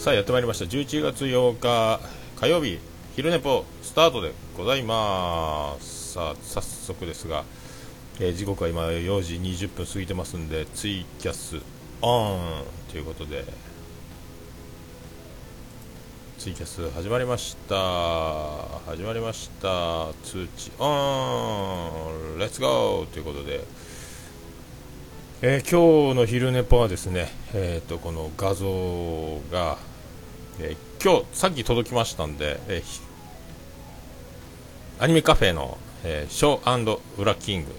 さあやってまいりました。11月8日火曜日昼寝ぽスタートでございます。さあ早速ですが、えー、時刻は今4時20分過ぎてますんでツイキャスオンということでツイキャス始まりました。始まりました。通知オンレッツゴーということでえー、今日の昼寝ぽはですね、えーと、この画像が、えー、今日さっき届きましたんで、えー、アニメカフェの、えー、ショーウラキング、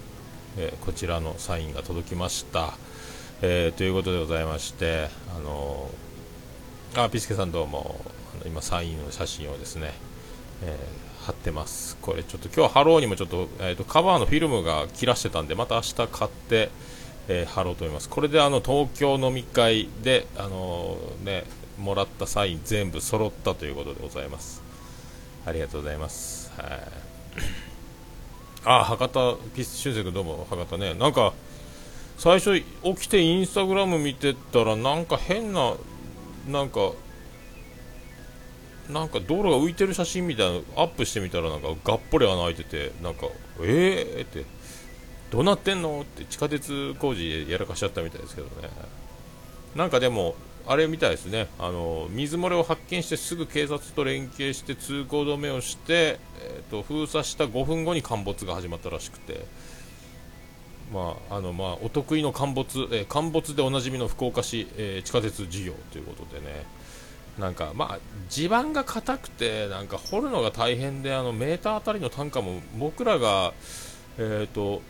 えこちらのサインが届きました、えということでございましてあのあピスケさんどうも今サインの写真をですね、え貼ってますこれちょっと今日貼ろうにもちょっと,、えーとカバーのフィルムが切らしてたんでまた明日買ってえー、貼ろうと思います。これであの東京飲み会で、あのー、ね、もらったサイン全部揃ったということでございます。ありがとうございます。はい。あ、博多、ピス、俊君どうも、博多ね。なんか、最初起きてインスタグラム見てたら、なんか変な、なんか、なんか道路が浮いてる写真みたいなのアップしてみたらなんかがっぽり穴開いててなんかえー？ってどうなってんの？って地下鉄工事やらかしちゃったみたいですけどねなんかでもあれみたいですね。あの水漏れを発見してすぐ警察と連携して通行止めをして、えーと、封鎖した5分後に陥没が始まったらしくて。まああのまあ、お得意の陥没、えー、陥没でおなじみの福岡市、えー、地下鉄事業ということでね。なんかまあ地盤が硬くてなんか掘るのが大変であのメーターあたりの単価も僕らがえーと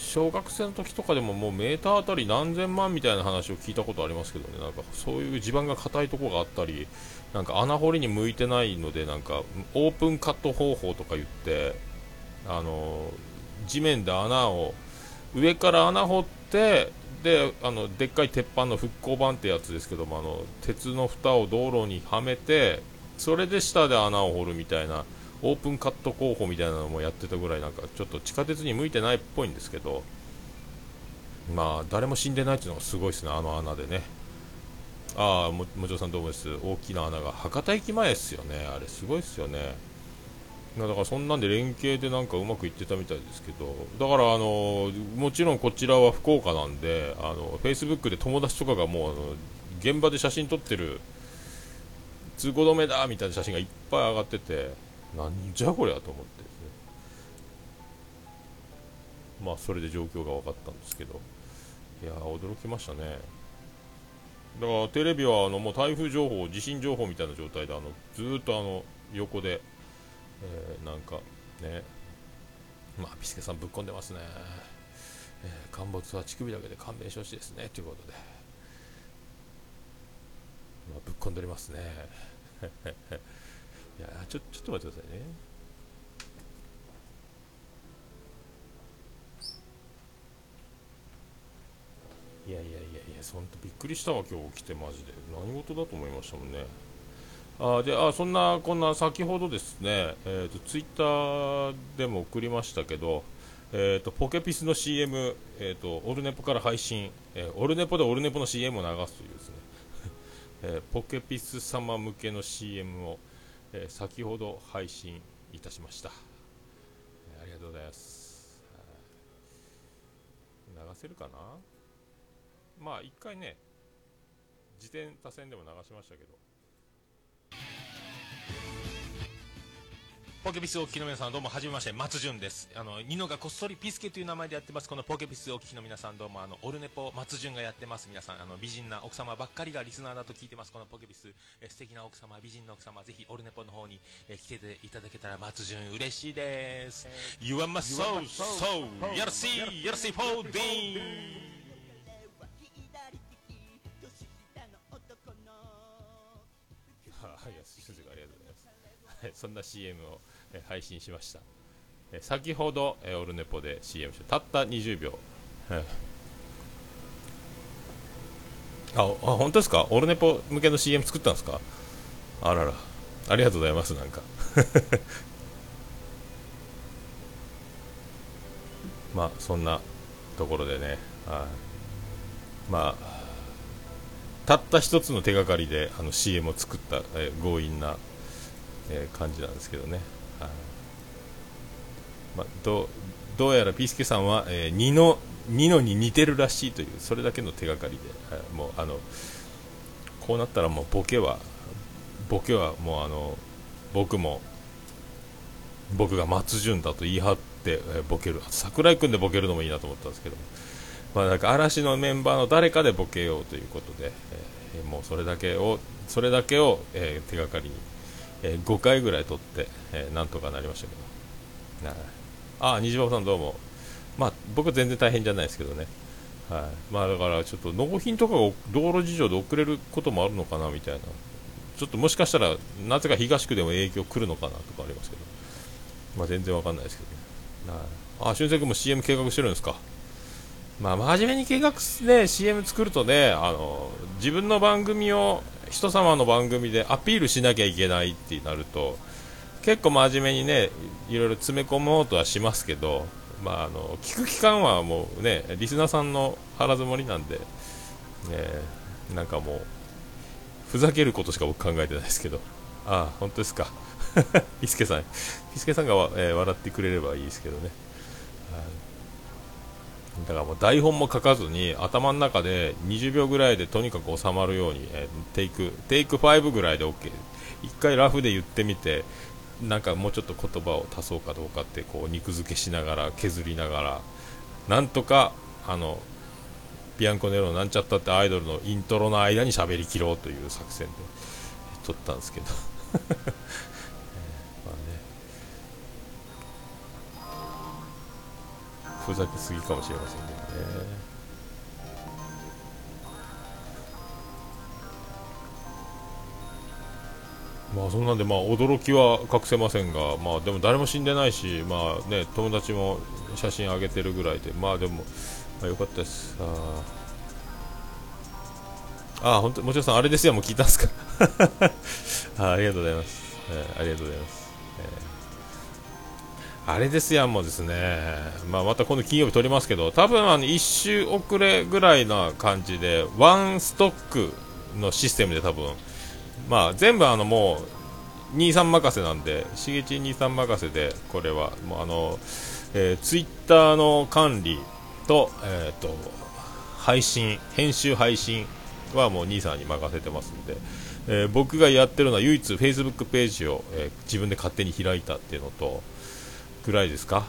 小学生の時とかでももうメーターあたり何千万みたいな話を聞いたことありますけどね。なんかそういう地盤が硬いところがあったりなんか穴掘りに向いてないのでなんかオープンカット方法とか言ってあの地面で穴を上から穴掘ってであのでっかい鉄板の復興板ってやつですけどもあの鉄の蓋を道路にはめてそれで下で穴を掘るみたいなオープンカット候補みたいなのもやってたぐらいなんかちょっと地下鉄に向いてないっぽいんですけどまあ誰も死んでないっていうのがすごいですねあの穴でね。ああももちろさんどうもです？大きな穴が博多駅前ですよね。あれすごいですよね。だからそんなんで連携でなんかうまくいってたみたいですけどだからあのもちろんこちらは福岡なんであの Facebook で友達とかがもう現場で写真撮ってる通行止めだみたいな写真がいっぱい上がっててなんじゃこりゃと思ってですね。まあそれで状況が分かったんですけど。いや驚きましたね。だからテレビはあのもう台風情報地震情報みたいな状態であのずっとあの横で、えー、なんかね。まあピスケさんぶっ込んでますね、えー、陥没は乳首だけで勘弁してほしいですねということで、まあ、ぶっ込んでおりますね。いやちょちょっと待ってくださいね。いやいやいやいやそんとびっくりしたわ今日起きてマジで。何事だと思いましたもんね。あであそんなこんな先ほどですね、えーと、ツイッターでも送りましたけど、えーと、ポケピスの CM、えーと、オルネポから配信、えー、オルネポでオルネポの CM を流すというですね、えー、ポケピス様向けの CM をえー、先ほど配信いたしました、えー、ありがとうございます。流せるかな？まあ一回ね自転多線でも流しましたけど。ポケピスお聞きの皆さんどうもはじめまして松潤です。あのニノがこっそりピスケという名前でやってます。このポケピスお聞きの皆さんどうもあのオルネポ松潤がやってます。皆さんあの美人な奥様ばっかりがリスナーだと聞いてます。このポケピスえ素敵な奥様美人の奥様ぜひオルネポの方にえ来ていただけたら松潤嬉しいです。You are my soul soul やらしいやらしいフォーデそんな CM を配信しました、先ほど、オルネポで CM した。たった20秒、ああ本当ですか？オルネポ向けの CM 作ったんですか？あらら。ありがとうございますなんか。まあそんなところでね。あまあたった一つの手がかりであの CM を作った、え、強引な、えー、感じなんですけどね、はい。まあ、どどうやらピースケさんは、えー、ニノニノに似てるらしいというそれだけの手がかりで、はい、もうあのこうなったらもうボケはボケはもうあの僕も僕が松潤だと言い張って、えー、ボケる。桜井君でボケるのもいいなと思ったんですけど。まあ、なんか嵐のメンバーの誰かでボケようということで、えー、もうそれだけをそれだけを、えー、手がかりに、えー、5回ぐらい取って、えー、なんとかなりましたけど、ああ、虹パパさんどうも、まあ、僕は全然大変じゃないですけどね、はい。まあ、だからちょっと納品とかが道路事情で遅れることもあるのかなみたいな、ちょっともしかしたらなぜか東区でも影響来るのかなとかありますけど、まあ、全然わかんないですけどね、はい、あ、俊く君も CM 計画してるんですか。まあ、真面目に計画で CM 作るとねあの自分の番組を人様の番組でアピールしなきゃいけないってなると結構真面目にねいろいろ詰め込もうとはしますけど、まあ、あの聞く期間はもうねリスナーさんの腹積もりなんで、ね、なんかもうふざけることしか僕考えてないですけど。ああ本当ですか。ピスケさん。ピスケさんが、えー、笑ってくれればいいですけどね。だからもう台本も書かずに頭の中で20秒ぐらいでとにかく収まるように、えー、テイクテイク5ぐらいで OK 一回ラフで言ってみてなんかもうちょっと言葉を足そうかどうかってこう肉付けしながら削りながらなんとかあのビアンコネロなんちゃったってアイドルのイントロの間に喋りきろうという作戦で撮ったんですけど。ふざけすぎかもしれませんけどね。まあそんなんでまあ驚きは隠せませんが、まあでも誰も死んでないし、まあね友達も写真上げてるぐらいで、まあでも、まあ、よかったです。ああ、本当、もちろんさん、あれですよ、もう聞いたんですか？あ。ありがとうございます。えー、ありがとうございます。あれですやんもですね、まあ、また今度金曜日撮りますけど、多分あの1週遅れぐらいな感じで、ワンストックのシステムで多分、まあ、全部あのもう、23任せなんで、しげち23任せで、これは、もうあの、えー、ツイッターの管理と、えっ、ー、と、配信、編集配信はもう兄さんに任せてますんで、えー、僕がやってるのは唯一 Facebook ページを、えー、自分で勝手に開いたっていうのと、ぐらいですか？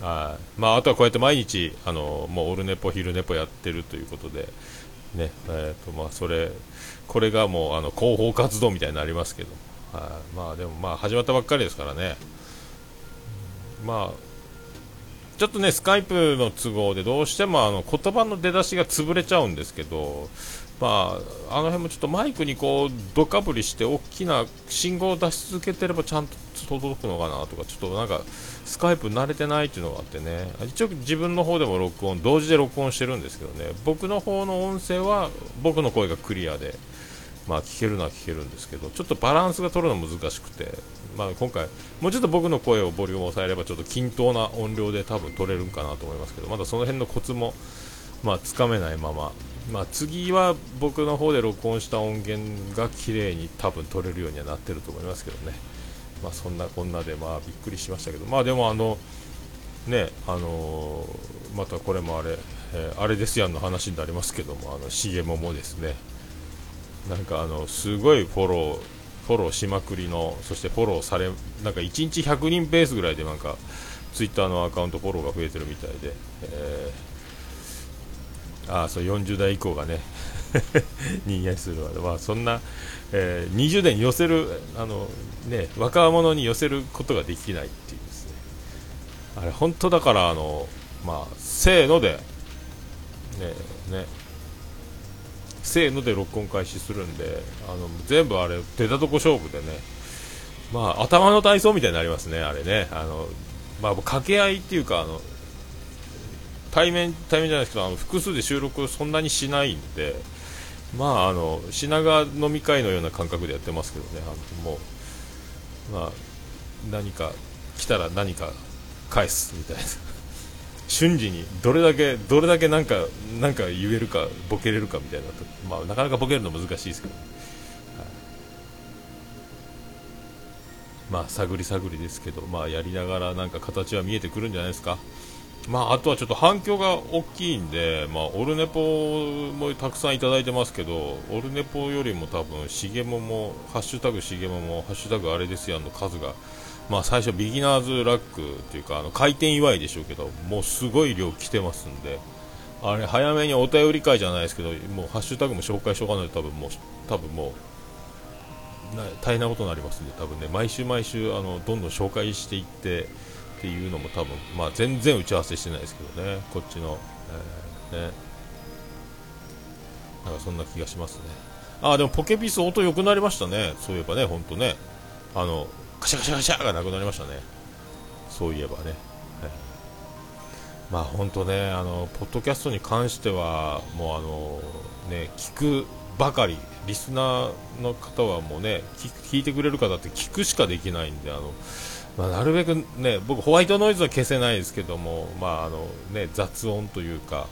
あまあ、あとはこうやって毎日あのもうオルネポ、昼ネポやってるということで、ねえーとまあ、それこれがもうあの広報活動みたいになりますけど、あまあ、でもまあ始まったばっかりですからね、まあ、ちょっとねスカイプの都合でどうしてもあの言葉の出だしが潰れちゃうんですけど、まあ、あの辺もちょっとマイクにこうどかぶりして大きな信号を出し続けてればちゃんと届くのかなとかちょっとなんかスカイプ慣れてないっていうのがあってね。一応自分の方でも録音同時で録音してるんですけどね。僕の方の音声は僕の声がクリアでまあ聞けるのは聞けるんですけどちょっとバランスが取るの難しくて、まあ、今回もうちょっと僕の声をボリュームを抑えればちょっと均等な音量で多分取れるかなと思いますけどまだその辺のコツもまあつかめないまま。まあ、次は僕の方で録音した音源が綺麗に多分取れるようにはなってると思いますけどね、まあ、そんなこんなでまあびっくりしましたけど、まあでもあの、ね、あのー、またこれもあれ、えー、あれですやんの話になりますけども、あの、しげもですね、なんかあの、すごいフォロー、フォローしまくりの、そしてフォローされ、なんか1日100人ペースぐらいでなんか、ツイッターのアカウントフォローが増えてるみたいで、えーあそう40代以降がね 人間するわ、まあ、そんな、えー、20代に寄せるあの、ね、若者に寄せることができないっていうですねあれ本当だからあの、まあ、せーので、ねね、せーので録音開始するんであの全部あれ出たとこ勝負でね、まあ、頭の体操みたいになりますね、あれね。あのまあ、掛け合いっていうかあの対面対面じゃないですけどあの複数で収録そんなにしないんでまああの品川飲み会のような感覚でやってますけどね。あのもうまあ何か来たら何か返すみたいな。瞬時にどれだけどれだけなんかなんか言えるかボケれるかみたいなまあ、なかなかボケるの難しいですけど、はい、まあ探り探りですけどまあやりながらなんか形は見えてくるんじゃないですか。まあ、あとはちょっと反響が大きいんで、まあ、オルネポもたくさんいただいてますけど、オルネポよりも多分、しげもも、ハッシュタグしげもも、ハッシュタグあれですやんの数が、まあ、最初、ビギナーズラックっていうか、あの開店祝いでしょうけど、もうすごい量来てますんで、あれ、早めにお便り会じゃないですけど、もうハッシュタグも紹介しとかないと、多分もう、多分もう、大変なことになりますんで、多分ね、毎週毎週、あのどんどん紹介していって、っていうのも多分、まあ、全然打ち合わせしてないですけどね、こっちの、えー、ね、なんかそんな気がしますね。あでもポケピス音良くなりましたね、そういえばね、本当ね、あのカシャカシャカシャがなくなりましたね、そういえばね。まあ本当ね、あのポッドキャストに関しては、もうあのね、聞くばかり、リスナーの方はもうね、聞いてくれる方って聞くしかできないんで、あのまあ、なるべくね僕ホワイトノイズは消せないですけども、まああのね、雑音というか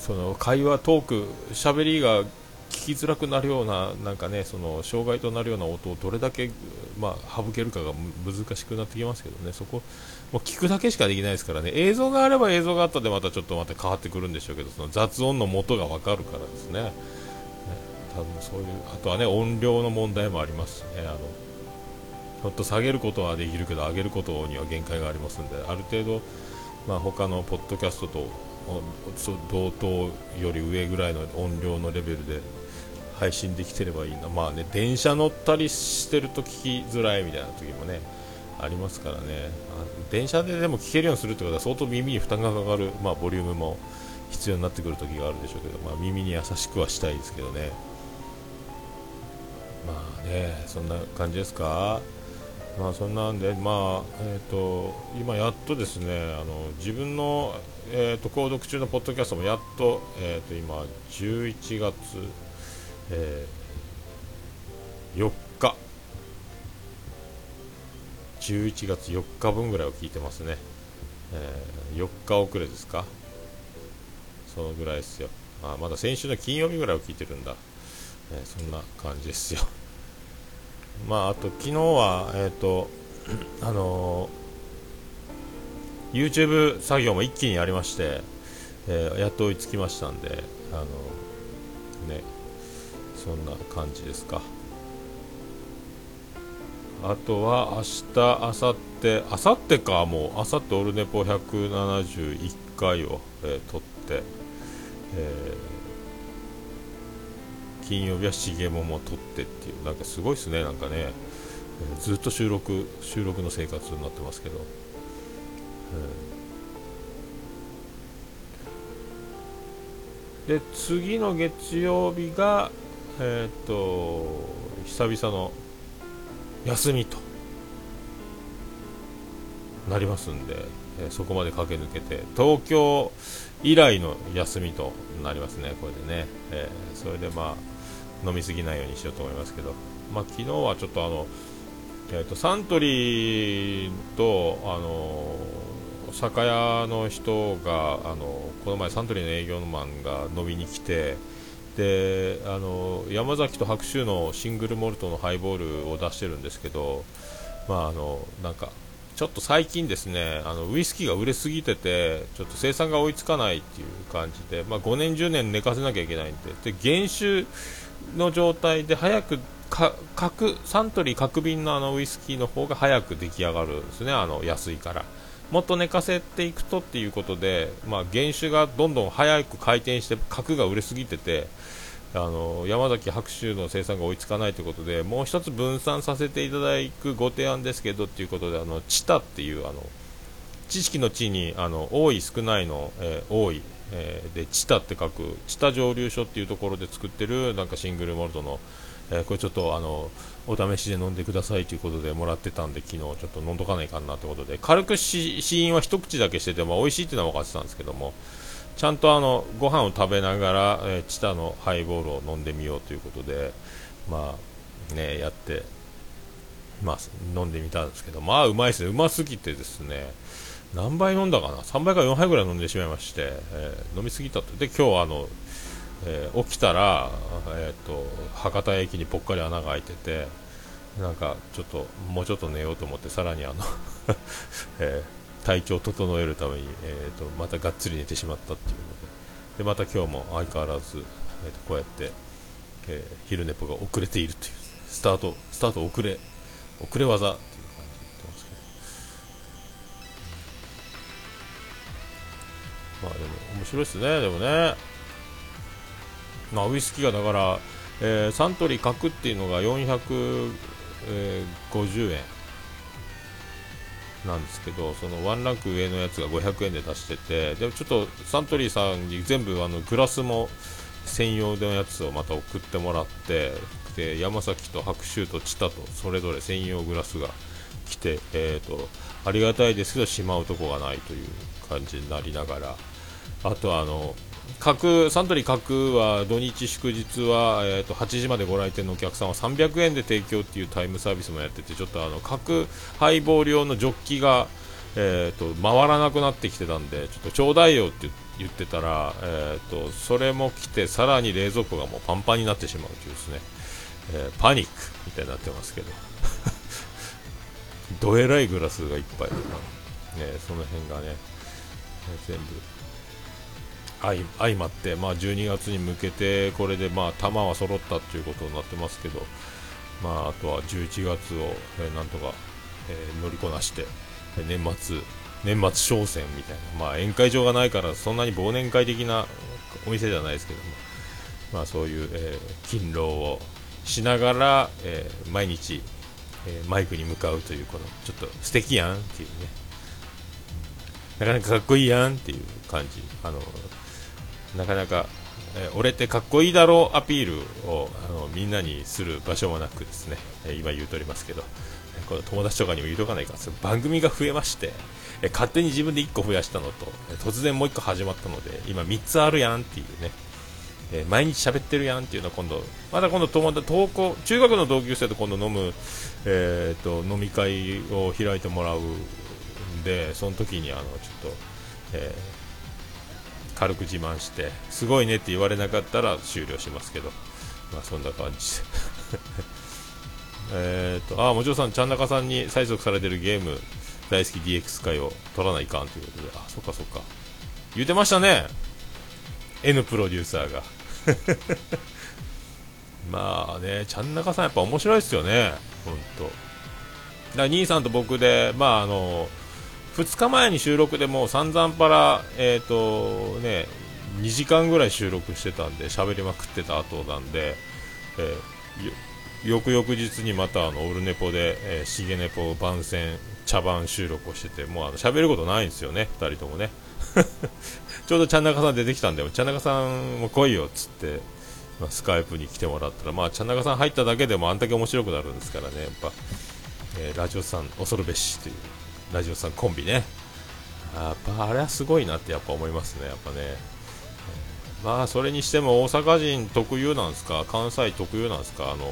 その会話トーク喋りが聞きづらくなるようななんかねその障害となるような音をどれだけ、まあ、省けるかが難しくなってきますけどねそこもう聞くだけしかできないですからね。映像があれば映像があったでまたちょっとまた変わってくるんでしょうけどその雑音の元が分かるからですね。ね多分そういうあとはね音量の問題もありますしねあのちょっと下げることはできるけど上げることには限界がありますのである程度、まあ、他のポッドキャストと同等より上ぐらいの音量のレベルで配信できてればいいな、まあね、電車乗ったりしてると聞きづらいみたいな時もねありますからね。電車ででも聞けるようにするってことは相当耳に負担がかかる、まあ、ボリュームも必要になってくる時があるでしょうけど、まあ、耳に優しくはしたいですけどね。まあねそんな感じですか？まあそんなんで、まあえーと、今やっとですねあの自分の、えーと、購読中のポッドキャストもやっと,、えーと、今11月、えー、4日。11月4日分ぐらいを聞いてますね、えー、4日遅れですか？そのぐらいですよ。あまだ先週の金曜日ぐらいを聞いてるんだ、えー、そんな感じですよ。まあ、あと昨日は、えーとあのー、YouTube 作業も一気にやりまして、えー、やっと追いつきましたんで、あのー、ね、そんな感じですか。あとは明日、明後日、明後日か、もう、明後日オルネポ171回を、えー、撮って、えー金曜日は重桃も撮ってっていうなんかすごいですねなんかね、えー、ずっと収録収録の生活になってますけど、えー、で次の月曜日がえっ、と久々の休みとなりますんで、えー、そこまで駆け抜けて東京以来の休みとなりますね、これでね、えー、それでまあ飲みすぎないようにしようと思いますけど、まあ、昨日はちょっとあの、えーと、サントリーとあの酒屋の人があのこの前サントリーの営業マンが飲みに来てであの山崎と白州のシングルモルトのハイボールを出してるんですけど、まあ、あのなんかちょっと最近ですねあのウイスキーが売れすぎててちょっと生産が追いつかないっていう感じで、まあ、5年10年寝かせなきゃいけないんで。で原酒の状態で早く角サントリー角瓶のあのウイスキーの方が早く出来上がるんですね、あの安いから。もっと寝かせていくとっていうことで、まあ、原酒がどんどん早く回転して角が売れすぎててあの山崎白州の生産が追いつかないということでもう1つ分散させていただくご提案ですけどということであのチタっていうあの知識の地にあの多い少ないの、えー、多いえー、でチタって書くチタ蒸留所っていうところで作ってるなんかシングルモルトの、えー、これちょっとあのお試しで飲んでくださいということでもらってたんで昨日ちょっと飲んどかないかなってことで。軽く試飲は一口だけしてても美味しいっていうのは分かってたんですけどもちゃんとあのご飯を食べながら、えー、チタのハイボールを飲んでみようということでまあねやってまあ飲んでみたんですけどまあうまいですね。うますぎてですね。何杯飲んだかな？3杯か4杯ぐらい飲んでしまいまして、えー、飲みすぎたと。で今日あの、えー、起きたら、えーと、博多駅にぽっかり穴が開いててなんかちょっともうちょっと寝ようと思ってさらにあの えー、体調を整えるために、えーと、またがっつり寝てしまったっていうので。でまた今日も相変わらず、えーと、こうやって、えー、昼寝ぽが遅れているという。スタートスタート遅れ遅れ技。まあでも面白いですね、でもね。まあ、ウイスキーがだから、えー、サントリー角っていうのが450円なんですけど、そのワンランク上のやつが500円で出してて、でもちょっとサントリーさんに全部あのグラスも専用のやつをまた送ってもらって、で山崎と白州とチタとそれぞれ専用グラスが来て、えーとありがたいですけどしまうとこがないという感じになりながら。あとあの角サントリー角は土日祝日は、えーと、8時までご来店のお客さんは300円で提供っていうタイムサービスもやっててちょっとあの角ハイボール用のジョッキが、えーと、回らなくなってきてたんでちょっとちょうだいよって言ってたら、えーと、それも来てさらに冷蔵庫がもうパンパンになってしまうというですね、えー、パニックみたいになってますけど。どえらいグラスがいっぱい、ね、その辺がね全部相まって、まあ、12月に向けてこれでまあ球は揃ったということになってますけど、まあ、あとは11月を、えー、なんとか、えー、乗りこなして年末年末商戦みたいな、まあ、宴会場がないからそんなに忘年会的なお店じゃないですけども、まあ、そういう、えー、勤労をしながら、えー、毎日、えー、マイクに向かうというこのちょっと素敵やんっていうね。なかなかかっこいいやんっていう感じ。あのなかなか、えー、俺ってかっこいいだろうアピールをあのみんなにする場所もなくですね、え、今言うとおりますけど、えこの友達とかにも言うとかないか。番組が増えまして、え、勝手に自分で1個増やしたのと、え突然もう1個始まったので今3つあるやんっていうね。えー、毎日喋ってるやんっていうのは今度、また今度友達、登校、中学の同級生と今度飲む、えーと、飲み会を開いてもらうんで、その時にあのちょっと、え軽く自慢してすごいねって言われなかったら終了しますけど。まあそんな感じ えっとあもちろんさんちゃん中さんに催促されてるゲーム大好き DX 会を取らないかんということで。あそっかそっか。言うてましたね。N プロデューサーが。まあねちゃん中さんやっぱ面白いですよね。本当だ兄さんと僕でまああの2日前に収録でもう散々パラ、えーとね、2時間ぐらい収録してたんで喋りまくってた後なんで、えー、翌々日にまたあのオルネポで、えー、シゲネポ番宣茶番収録をしててもうあの喋ることないんですよね、2人ともね。ちょうどちゃん中さん出てきたんでちゃん中さんも来いよっつって、まあ、スカイプに来てもらったら、まあ、ちゃん中さん入っただけでもあんだけ面白くなるんですからねやっぱ、えー、ラジオさん恐るべしという。ラジオさんコンビね。やっぱあれはすごいなってやっぱ思いますね。やっぱね。まあそれにしても大阪人特有なんですか？関西特有なんですか？あの、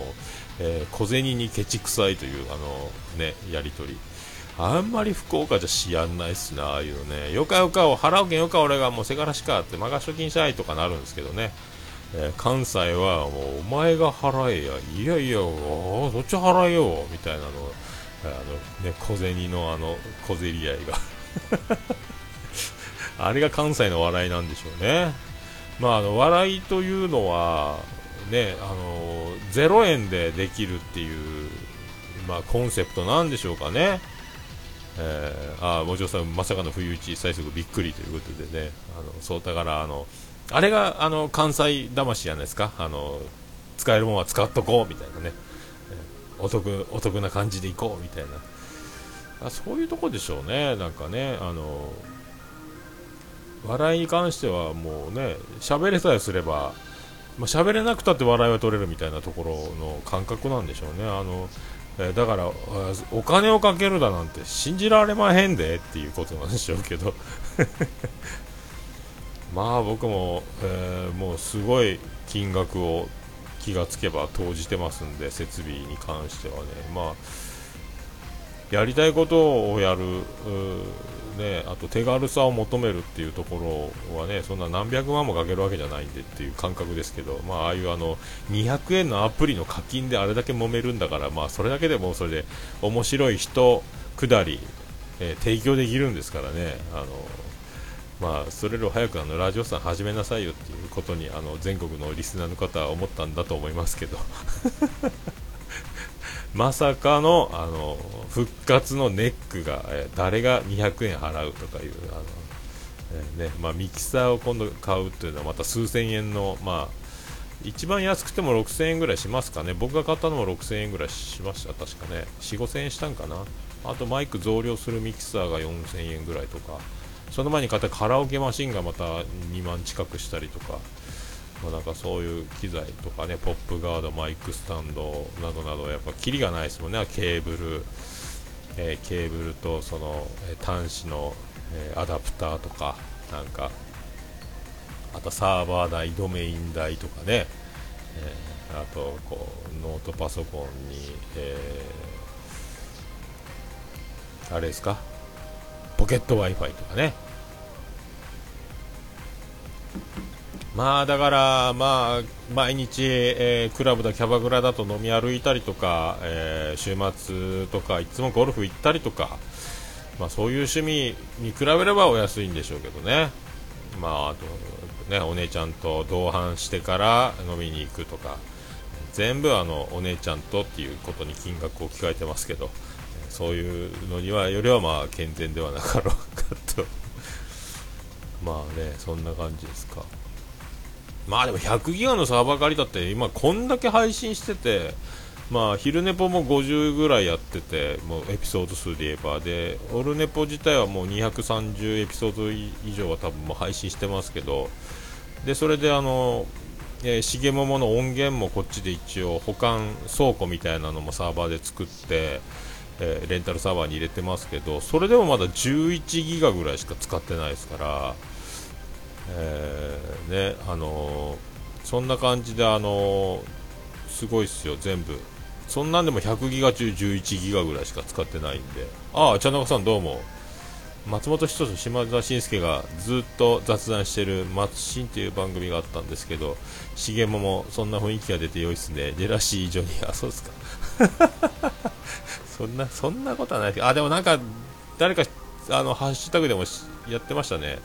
えー、小銭にケチくさいというあのねやり取り。あんまり福岡じゃしやんないっすなああいうのね。よかよかを払うけんよか俺がもうせがらしかって任しときんしゃいとかなるんですけどね。えー、関西はもうお前が払えや。いやいやそっち払えよみたいなの。あのね小銭のあの小競り合いが。あれが関西の笑いなんでしょうね。まああの笑いというのはねあの0円でできるっていうまあ、コンセプトなんでしょうかね、えー、あもちろんさんまさかの不意打ち最速びっくりということでね。あのそうだからあのあれがあの関西魂じゃないですか。あの使えるものは使っとこうみたいなね。お得お得な感じで行こうみたいな。あそういうとこでしょうね。なんかねあの笑いに関してはもうね喋れさえすればまあ、喋れなくたって笑いは取れるみたいなところの感覚なんでしょうね。あの、えー、だからお金をかけるだなんて信じられまへんでっていうことなんでしょうけど。まあ僕も、えー、もうすごい金額を気がつけば投じてますんで設備に関してはねまあやりたいことをやるね、あと手軽さを求めるっていうところはねそんな何百万もかけるわけじゃないんでっていう感覚ですけど、まあ、ああいうあの200円のアプリの課金であれだけ揉めるんだから、まあ、それだけでもそれで面白い人下り、えー、提供できるんですからね。あのまあ、それより早くあのラジオさん始めなさいよっていうことにあの全国のリスナーの方は思ったんだと思いますけど。まさかのあの復活のネックが、え、誰が200円払うとかいうあの、ねまあ、ミキサーを今度買うというのはまた数千円の、まあ、一番安くても6000円ぐらいしますかね。僕が買ったのも6000円ぐらいしました。確かね。4 5000円したんかな。あとマイク増量するミキサーが4000円ぐらいとか。その前に買ったカラオケマシンがまた2万近くしたりとかまあ、なんかそういう機材とかね、ポップガード、マイクスタンドなどなど、やっぱキリがないですもんね、ケーブル、えー、ケーブルとその、えー、端子の、えー、アダプターとか、なんか、あとサーバー代、ドメイン代とかね、えあとこうノートパソコンに、えあれですか、ポケット Wi-Fi とかね。まあだから、まあ、毎日、えー、クラブだ、キャバクラだと飲み歩いたりとか、えー、週末とか、いつもゴルフ行ったりとか、まあ、そういう趣味に比べればお安いんでしょうけどね、まあ、あとね、お姉ちゃんと同伴してから飲みに行くとか、全部あのお姉ちゃんとっていうことに金額を聞かれてますけど、そういうのにはよりはまあ健全ではなかろうかと まあね、そんな感じですか。まあでも100ギガのサーバー借りたって今こんだけ配信しててまあ昼寝ぽも50ぐらいやっててもうエピソード数で言えばでオルネポ自体はもう230エピソード以上は多分もう配信してますけどでそれであのえー、重桃の音源もこっちで一応保管倉庫みたいなのもサーバーで作って、えー、レンタルサーバーに入れてますけどそれでもまだ11ギガぐらいしか使ってないですからえー、ねあのー、そんな感じで、あの、すごいっすよ、全部。そんなんでも100ギガ中11ギガぐらいしか使ってないんで。ああ、茶中さんどうも。松本人志島田紳介がずっと雑談してる「松新」という番組があったんですけど重桃そんな雰囲気が出て良いっすねジェラシージョニーあそうですかそんなそんなことはないです。あでもなんか誰かあのハッシュタグでもやってましたね。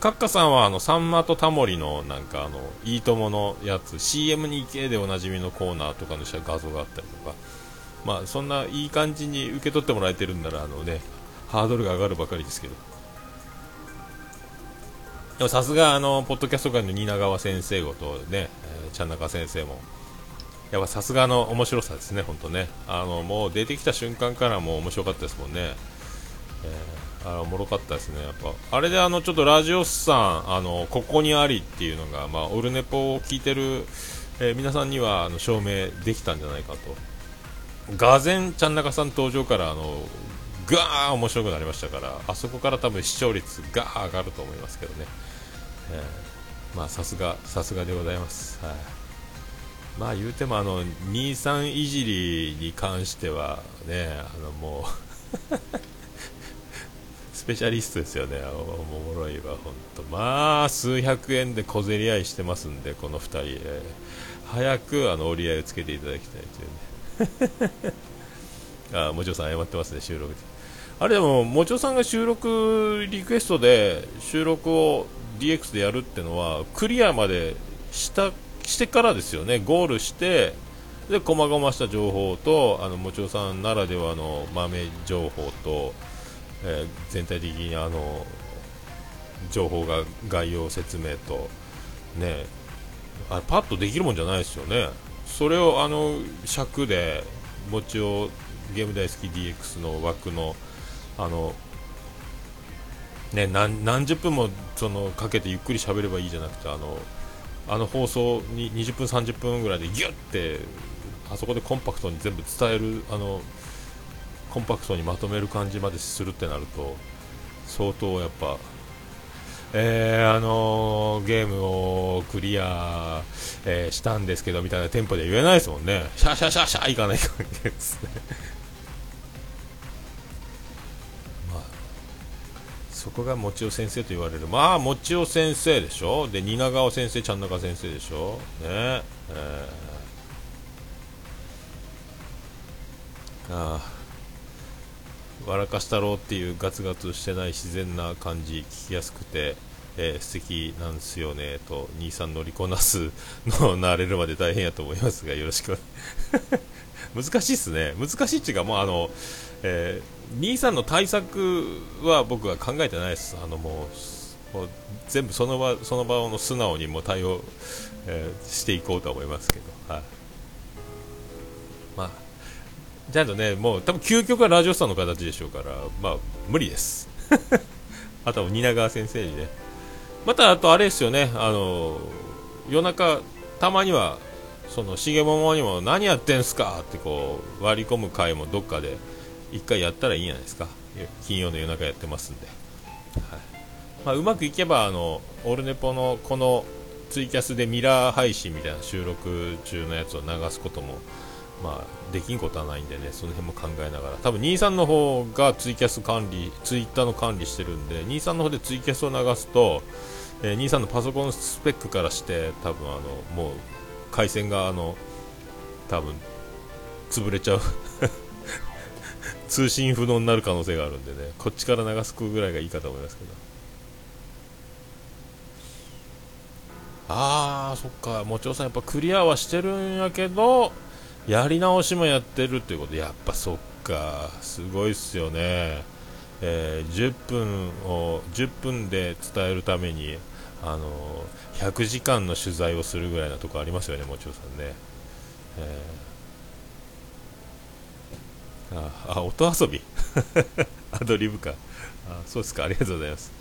カッカさんはあのさんまとタモリのなんかあのいいとものやつ CM に行けでおなじみのコーナーとかの画像があったりとか。まあそんないい感じに受け取ってもらえてるんならあのねハードルが上がるばかりですけど。でもさすがあのポッドキャスト界の蜷川先生ごとね、えー、ちゃん中先生もやっぱさすがの面白さですね、本当ね。あのもう出てきた瞬間からもう面白かったですもんね。えーあおもろかったですね、やっぱあれであのちょっとラジオスさん、あのここにありっていうのが、まあ、オルネポを聞いてる、えー、皆さんにはあの証明できたんじゃないかと、がぜんちゃん中さん登場からあのガー面白くなりましたから、あそこから多分視聴率がー上がると思いますけどね、えー、まあさすが、さすがでございます。はい。まあ言うてもあの23いじりに関してはねあのもう スペシャリストですよね、おもろいわ、本当、まあ、数百円で小競り合いしてますんで、この2人、えー、早くあの折り合いをつけていただきたいというね、あもちろさん、謝ってますね、収録で。あれでも、もちろさんが収録リクエストで収録を DX でやるってのは、クリアまでしたしてからですよね、ゴールして、で、細々した情報と、あの、もちろさんならではの豆情報と、えー、全体的にあの情報が概要説明とねあパッとできるもんじゃないですよね。それをあの尺でもちろゲーム大好き DX の枠のあのね何何十分もそのかけてゆっくり喋ればいいじゃなくてあのあの放送に20分30分ぐらいでギュッてあそこでコンパクトに全部伝えるあのコンパクトにまとめる感じまでするってなると相当やっぱえー、あのー、ゲームをクリア、えー、したんですけどみたいなテンポで言えないですもんね。シャシャシャシャいかない関係ですね。そこがもちお先生と言われる。まあもちお先生でしょ？で蜷川先生ちゃん中先生でしょ？ね。えー、ああ笑かしたろうっていうガツガツしてない自然な感じ聞きやすくて、えー、素敵なんですよねと兄さん乗りこなすの慣れるまで大変やと思いますがよろしく。難しいっすね。難しいっていうかもうあの、えー、兄さんの対策は僕は考えてないですあのもうもう全部その場その場の素直にも対応、えー、していこうと思いますけどはいまあちゃんとね、もう多分究極はラジオスターの形でしょうから、まあ、無理です。あとは蜷川先生にね。また、あとあれですよね、あの、夜中、たまには、その、重桃にも何やってんすかってこう、割り込む回もどっかで、一回やったらいいんじゃないですか。金曜の夜中やってますんで。はい。まあ、うまくいけば、あの、オルネポのこのツイキャスでミラー配信みたいな収録中のやつを流すことも、まあ、できんことはないんでね、その辺も考えながら、多分、兄さんの方がツイキャス管理、ツイッターの管理してるんで、兄さんの方でツイキャスを流すと、えー、兄さんのパソコンスペックからして、多分あの、もう、回線が、あの、多分、潰れちゃう通信不能になる可能性があるんでね、こっちから流すぐらいがいいかと思いますけど。あー、そっか、もちろんさん、やっぱクリアはしてるんやけど、やり直しもやってるっていうこと。やっぱそっか。すごいっすよね、えー、10分を10分で伝えるためにあの100時間の取材をするぐらいなとこありますよねもちろんさんね、えー、ああ音遊び？アドリブか。あそうですか。ありがとうございます。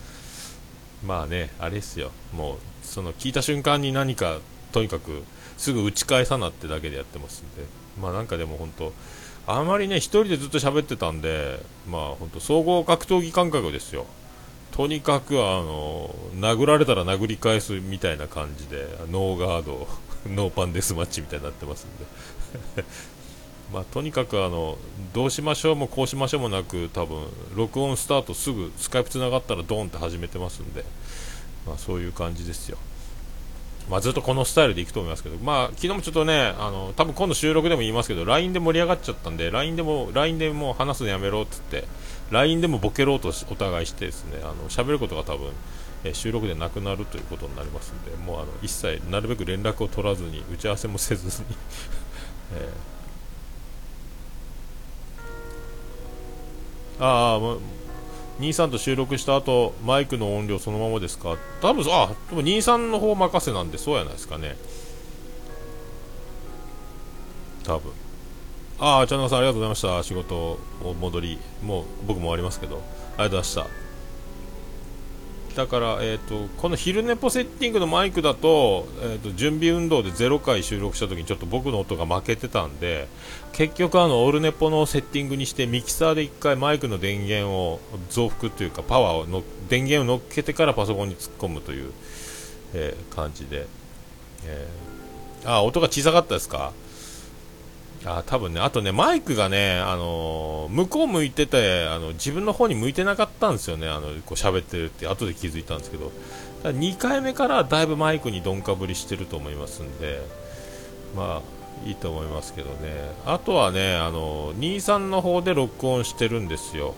まあねあれですよ。もうその聞いた瞬間に何かとにかくすぐ打ち返さなってだけでやってますんで、まあなんかでも本当、あまりね、1人でずっと喋ってたんで、まあ本当、総合格闘技感覚ですよ。とにかくあの、殴られたら殴り返すみたいな感じで、ノーガード、ノーパンデスマッチみたいになってますんで。まあ、とにかくあのどうしましょうもこうしましょうもなく多分録音スタートすぐスカイプつながったらドーンって始めてますんで、まあ、そういう感じですよ。まあ、ずっとこのスタイルでいくと思いますけど、まあ、昨日もちょっとね、あの多分今度収録でも言いますけど、LINE で盛り上がっちゃったんで、LINE でも LINE でも話すのやめろって言って、LINE でもボケろうとお互いしてですね、あの喋ることが多分、え収録でなくなるということになりますんで、もうあの一切なるべく連絡を取らずに、打ち合わせもせずに えー、ああ、兄さんと収録した後マイクの音量そのままですか？多分あでも兄さんの方任せなんでそうやないですかね。多分。ああ茶中さんありがとうございました。仕事お戻りもう僕も終わりますけど。ありがとうございました。だから、えーと、この昼寝ポセッティングのマイクだと,、えーと、準備運動で0回収録した時にちょっと僕の音が負けてたんで結局あのオルネポのセッティングにしてミキサーで1回マイクの電源を増幅というかパワーをの電源を乗っけてからパソコンに突っ込むという、えー、感じで、えー、あ音が小さかったですか？あ多分ね、あとね、マイクがね、あのー、向こう向いてて、あの自分の方に向いてなかったんですよね、あのこう喋ってるって、後で気づいたんですけど、2回目からだいぶマイクにどんかぶりしてると思いますんで、まあ、いいと思いますけどね、あとはね、あの兄さんの方で録音してるんですよ、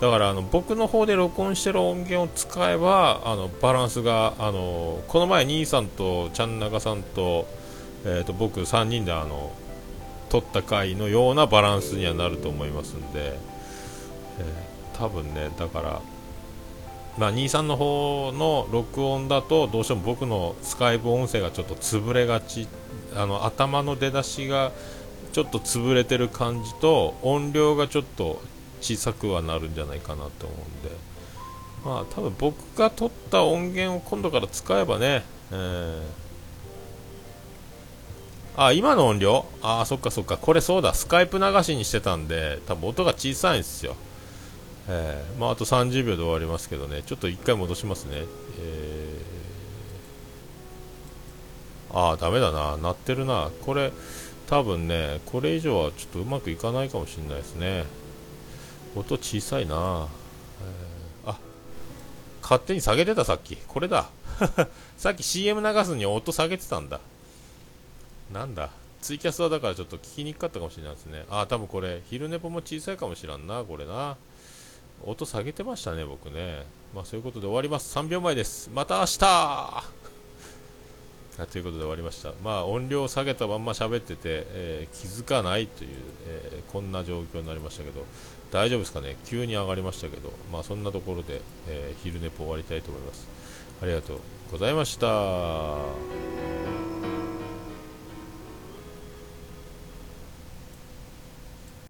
だからあの僕の方で録音してる音源を使えば、あのバランスが、あのこの前、兄さんとちゃんなかさんと、えー、と僕3人であの取った回のようなバランスにはなると思いますんで、えー、多分ね、だから、まあ、23の方の録音だとどうしても僕のスカイプ音声がちょっと潰れがちあの頭の出だしがちょっと潰れてる感じと音量がちょっと小さくはなるんじゃないかなと思うんで。まあ多分僕が撮った音源を今度から使えばね、えーあ、今の音量？あ、そっかそっか。これそうだ。スカイプ流しにしてたんで、多分音が小さいんですよ。えー、まあ、あと30秒で終わりますけどね。ちょっと1回戻しますね。えー、ああ、ダメだな。鳴ってるな。これ、多分ね、これ以上はちょっとうまくいかないかもしれないですね。音小さいな。えー、あ、勝手に下げてたさっきこれだ さっき CM 流すに音下げてたんだなんだ？ツイキャスはだからちょっと聞きにくかったかもしれないですね。ああ多分これ昼寝ぽも小さいかもしらんなこれな。音下げてましたね僕ね。まあそういうことで終わります。3秒前です。また明日！ということで終わりました。まあ音量を下げたまんま喋ってて、えー、気づかないという、えー、こんな状況になりましたけど、大丈夫ですかね？急に上がりましたけど、まあそんなところで、えー、昼寝ぽ終わりたいと思います。ありがとうございました。